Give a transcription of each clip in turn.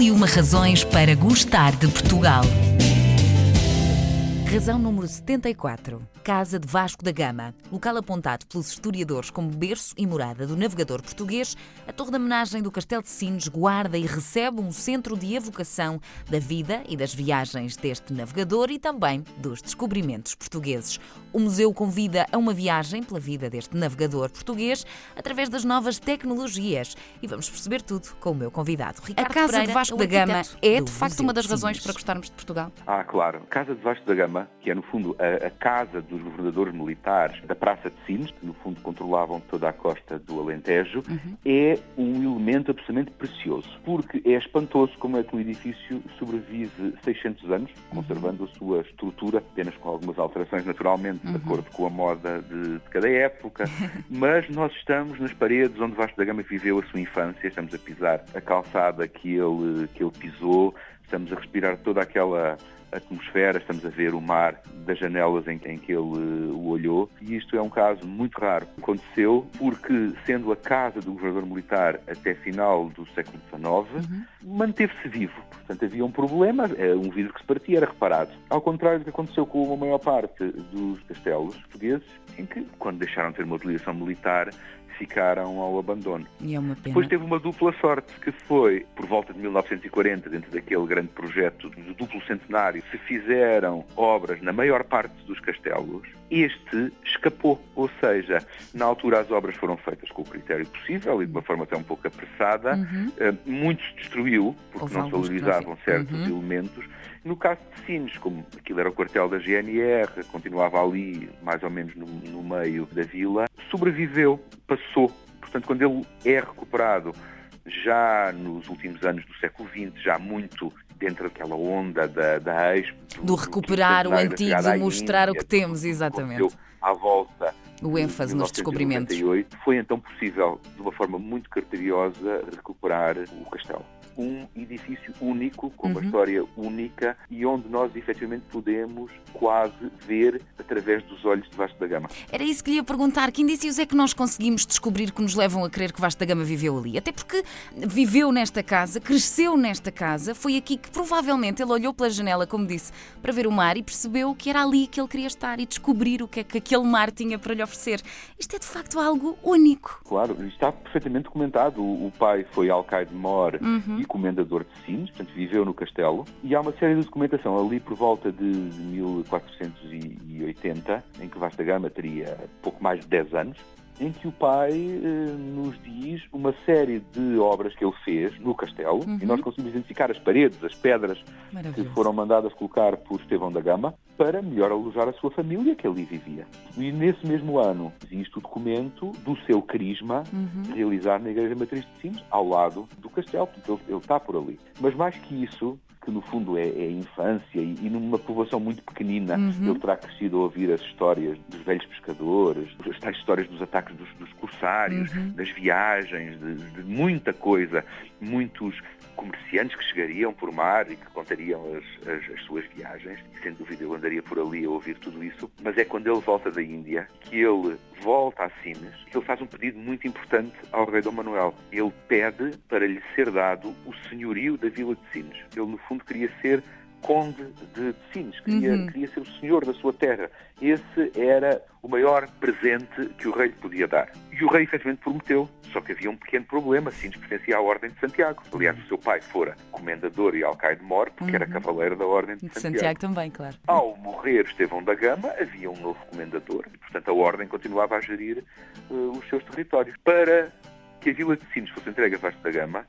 Mil e uma razões para gostar de Portugal. Razão número 74. Casa de Vasco da Gama. Local apontado pelos historiadores como berço e morada do navegador português, a Torre da Homenagem do Castelo de Sines guarda e recebe um centro de evocação da vida e das viagens deste navegador e também dos descobrimentos portugueses. O museu convida a uma viagem pela vida deste navegador português através das novas tecnologias. E vamos perceber tudo com o meu convidado, Ricardo A Casa Pereira, de Vasco da Gama é, do de facto, uma das razões Sines. para gostarmos de Portugal. Ah, claro. Casa de Vasco da Gama, que é no fundo a, a casa dos governadores militares da Praça de Sines, que no fundo controlavam toda a costa do Alentejo, é um elemento absolutamente precioso, porque é espantoso como é que um edifício sobrevive 600 anos, conservando a sua estrutura, apenas com algumas alterações naturalmente, de acordo com a moda de, de cada época, mas nós estamos nas paredes onde Vasco da Gama viveu a sua infância, estamos a pisar a calçada que ele, que ele pisou, estamos a respirar toda aquela atmosfera, estamos a ver o mar das janelas em, em que ele eh, o olhou e isto é um caso muito raro. Aconteceu porque, sendo a casa do governador militar até final do século XIX, manteve-se vivo. Portanto, havia um problema, eh, um vidro que se partia era reparado. Ao contrário do que aconteceu com a maior parte dos castelos portugueses, em que, quando deixaram de ter uma utilização militar, ficaram ao abandono. E é uma pena. Depois teve uma dupla sorte, que foi, por volta de 1940, dentro daquele grande projeto do duplo centenário, se fizeram obras na maior parte dos castelos, este escapou. Ou seja, na altura as obras foram feitas com o critério possível e de uma forma até um pouco apressada. Eh, Muito se destruiu, porque Houve não se valorizavam certos Uhum. elementos. No caso de Sines, como aquilo era o quartel da GNR, continuava ali, mais ou menos no, no meio da vila, sobreviveu, passou. Portanto, quando ele é recuperado já nos últimos anos do século XX, já muito dentro daquela onda da, da Expo. Do recuperar o centenário da antigo, do mostrar o Índia, que temos, o que exatamente. aconteceu À volta O ênfase nos descobrimentos. 1998, foi então possível, de uma forma muito criteriosa, recuperar o castelo. Um edifício único, com uma Uhum. história única e onde nós efetivamente podemos quase ver através dos olhos de Vasco da Gama. Era isso que lhe ia perguntar. Que indícios é que nós conseguimos descobrir que nos levam a crer que Vasco da Gama viveu ali? Até porque viveu nesta casa, cresceu nesta casa, foi aqui que provavelmente ele olhou pela janela, como disse, para ver o mar e percebeu que era ali que ele queria estar e descobrir o que é que aquele mar tinha para lhe oferecer. Isto é de facto algo único. Claro, está perfeitamente documentado. O pai foi alcaide mor Uhum. E comendador de Sines, portanto viveu no castelo. E há uma série de documentação ali por volta de 1480, em que Vasta Gama teria pouco mais de 10 anos, em que o pai eh, nos diz uma série de obras que ele fez no castelo, e nós conseguimos identificar as paredes, as pedras que foram mandadas colocar por Estevão da Gama para melhor alojar a sua família que ali vivia. E nesse mesmo ano existe o documento do seu crisma realizado na Igreja Matriz de Sines, ao lado do castelo, portanto ele, ele está por ali. Mas mais que isso, que no fundo é, é infância e, e numa povoação muito pequenina, ele terá crescido a ouvir as histórias dos velhos pescadores, as tais histórias dos ataques dos, dos corsários, das viagens, de, de muita coisa, muitos comerciantes que chegariam por mar e que contariam as, as- as suas viagens. E, sem dúvida eu andaria por ali a ouvir tudo isso. Mas é quando ele volta da Índia que ele volta a Sines que ele faz um pedido muito importante ao rei Dom Manuel. Ele pede para lhe ser dado o senhorio da vila de Sines. Ele, no fundo, queria ser conde de Sines, queria, Uhum. queria ser o senhor da sua terra. Esse era o maior presente que o rei lhe podia dar. E o rei efetivamente prometeu, só que havia um pequeno problema, Sines pertencia à Ordem de Santiago. Aliás, o seu pai fora comendador e alcaide-mor, porque era cavaleiro da Ordem de, De Santiago também, claro. ao morrer Estevão da Gama, havia um novo comendador e, portanto, a Ordem continuava a gerir eh, os seus territórios. Para que a Vila de Sines fosse entregue a Vasco da Gama,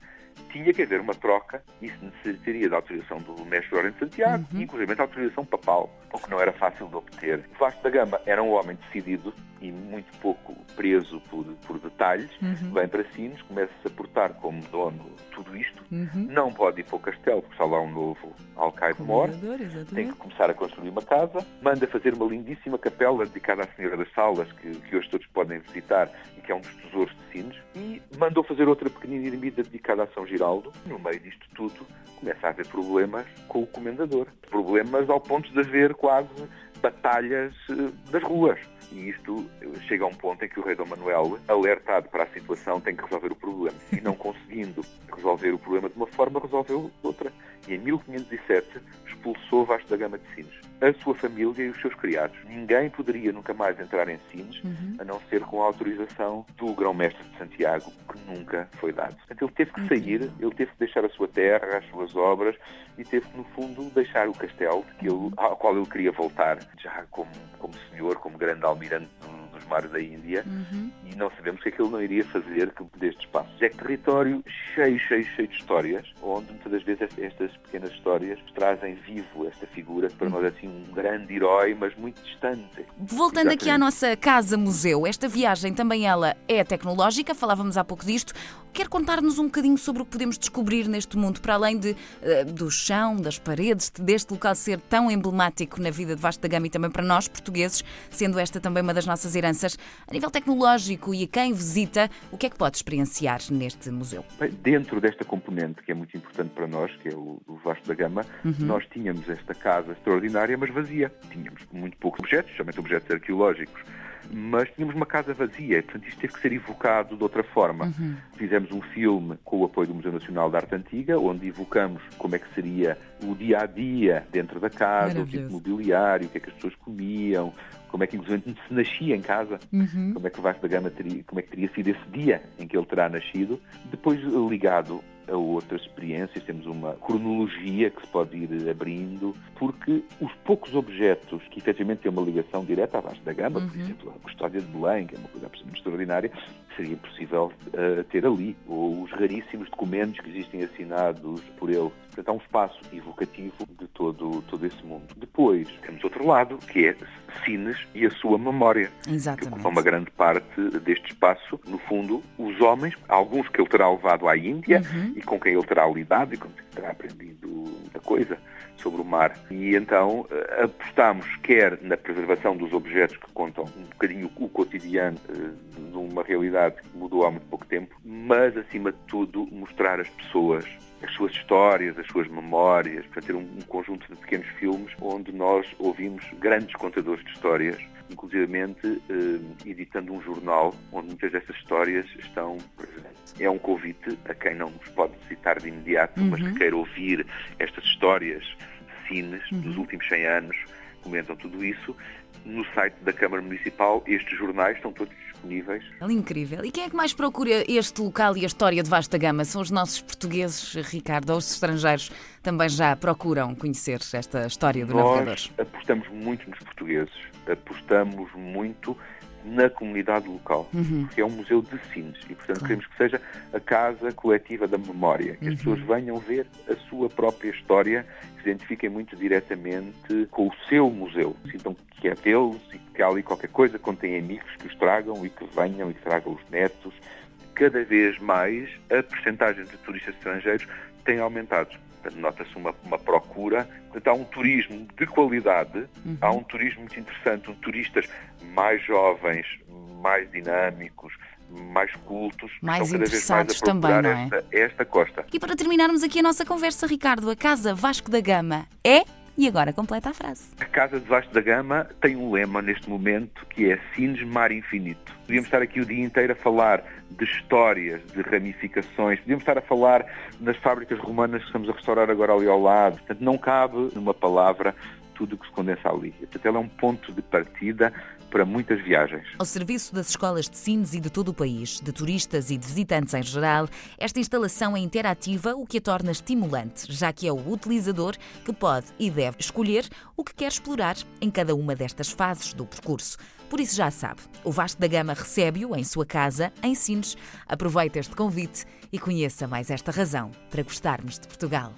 tinha que haver uma troca, isso necessitaria da autorização do mestre Ordem de Santiago, e, inclusive da autorização papal, o que não era fácil de obter. Vasco da Gama era um homem decidido e muito pouco preso por, por detalhes, vem para Sines, começa-se a portar como dono tudo isto, não pode ir para o castelo, porque está lá um novo alcaide-mor, Comendador, tem que começar a construir uma casa, manda fazer uma lindíssima capela dedicada à Senhora das Salas, que, que hoje todos podem visitar e que é um dos tesouros de Sines, e mandou fazer outra pequenina ermida dedicada a São Giraldo. No meio disto tudo, começa a haver problemas com o comendador. Problemas ao ponto de haver quase batalhas eh, das ruas. E isto chega a um ponto em que o rei Dom Manuel, alertado para a situação, tem que resolver o problema. E não conseguindo resolver o problema de uma forma, resolveu outra. E em 1507 expulsou Vasco da Gama de Sines. A sua família e os seus criados. Ninguém poderia nunca mais entrar em Sines, uhum. a não ser com a autorização do grão-mestre de Santiago, que nunca foi dado. Portanto, ele teve que sair, ele teve que deixar a sua terra, as suas obras, e teve que, no fundo, deixar o castelo que ele, ao qual ele queria voltar, já como, como senhor, como grande almirante dos mares da Índia, uhum. e não sabemos o que é que ele não iria fazer deste espaço. É território cheio, cheio, cheio de histórias, onde muitas das vezes estas pequenas histórias trazem vivo esta figura, que para nós é assim um grande herói, mas muito distante. Voltando Exatamente. aqui à nossa casa-museu, esta viagem também ela é tecnológica, falávamos há pouco disto. Quer contar-nos um bocadinho sobre o que podemos descobrir neste mundo, para além de, uh, do chão, das paredes, deste local ser tão emblemático na vida de Vasco da Gama e também para nós, portugueses, sendo esta também uma das nossas heranças. A nível tecnológico e a quem visita, o que é que pode experienciar neste museu? Bem, dentro desta componente que é muito importante para nós, que é o, o Vasco da Gama, uhum. nós tínhamos esta casa extraordinária, mas vazia. Tínhamos muito poucos objetos, somente objetos arqueológicos mas tínhamos uma casa vazia, portanto isto teve que ser evocado de outra forma. Uhum. Fizemos um filme com o apoio do Museu Nacional de Arte Antiga, onde evocamos como é que seria o dia a dia dentro da casa, o tipo de mobiliário, o que é que as pessoas comiam, como é que inclusive se nascia em casa, uhum. como é que o Vasco da Gama teria, como é que teria sido esse dia em que ele terá nascido, depois ligado a outras experiências, temos uma cronologia que se pode ir abrindo, porque os poucos objetos que efetivamente têm uma ligação direta à Vasco da Gama, uhum. por exemplo, a custódia de Belém, que é uma coisa absolutamente extraordinária, seria possível uh, ter ali, os raríssimos documentos que existem assinados por ele. Portanto, há um espaço evocativo de todo, todo esse mundo. Depois, temos outro lado, que é Sines e a sua memória. Exatamente. Que ocupa uma grande parte deste espaço. No fundo, os homens, alguns que ele terá levado à Índia uhum. e com quem ele terá lidado e com quem terá aprendido coisa sobre o mar. E então eh, apostamos quer na preservação dos objetos que contam um bocadinho o cotidiano de eh, uma realidade que mudou há muito pouco tempo, mas acima de tudo mostrar as pessoas as suas histórias, as suas memórias, para ter um, um, conjunto de pequenos filmes onde nós ouvimos grandes contadores de histórias, inclusivamente eh, editando um jornal onde muitas dessas histórias estão presentes. É um convite a quem não nos pode visitar de imediato, uhum. mas que queira ouvir estas histórias cines uhum. dos últimos 100 anos, comentam tudo isso. No site da Câmara Municipal, estes jornais estão todos disponíveis. É incrível. E quem é que mais procura este local e a história de vasta gama? São os nossos portugueses, Ricardo, ou os estrangeiros também já procuram conhecer esta história do Nós navegador? apostamos muito nos portugueses, apostamos muito na comunidade local, uhum. porque é um museu de Sines e, portanto, claro. queremos que seja a casa coletiva da memória, que uhum. as pessoas venham ver a sua própria história, que se identifiquem muito diretamente com o seu museu, sintam que é deles e que há ali qualquer coisa, têm amigos que os tragam e que venham e que tragam os netos. Cada vez mais a percentagem de turistas estrangeiros tem aumentado nota-se uma, uma, procura. Portanto, há um turismo de qualidade, uhum. há um turismo muito interessante, um turistas mais jovens, mais dinâmicos, mais cultos, mais interessados mais também, não é? Esta, esta costa. E para terminarmos aqui a nossa conversa, Ricardo, a Casa Vasco da Gama é e agora completa a frase. A Casa de Vasco da Gama tem um lema neste momento que é Sines Mar Infinito. Podíamos estar aqui o dia inteiro a falar de histórias, de ramificações, podíamos estar a falar nas fábricas romanas que estamos a restaurar agora ali ao lado. Portanto, não cabe numa palavra tudo o que se condensa ali. Portanto, ela é um ponto de partida para muitas viagens. Ao serviço das escolas de Sines e de todo o país, de turistas e de visitantes em geral, esta instalação é interativa, o que a torna estimulante, já que é o utilizador que pode e deve escolher o que quer explorar em cada uma destas fases do percurso. Por isso já sabe, o Vasco da Gama recebe-o em sua casa, em Sines. Aproveite este convite e conheça mais esta razão para gostarmos de Portugal.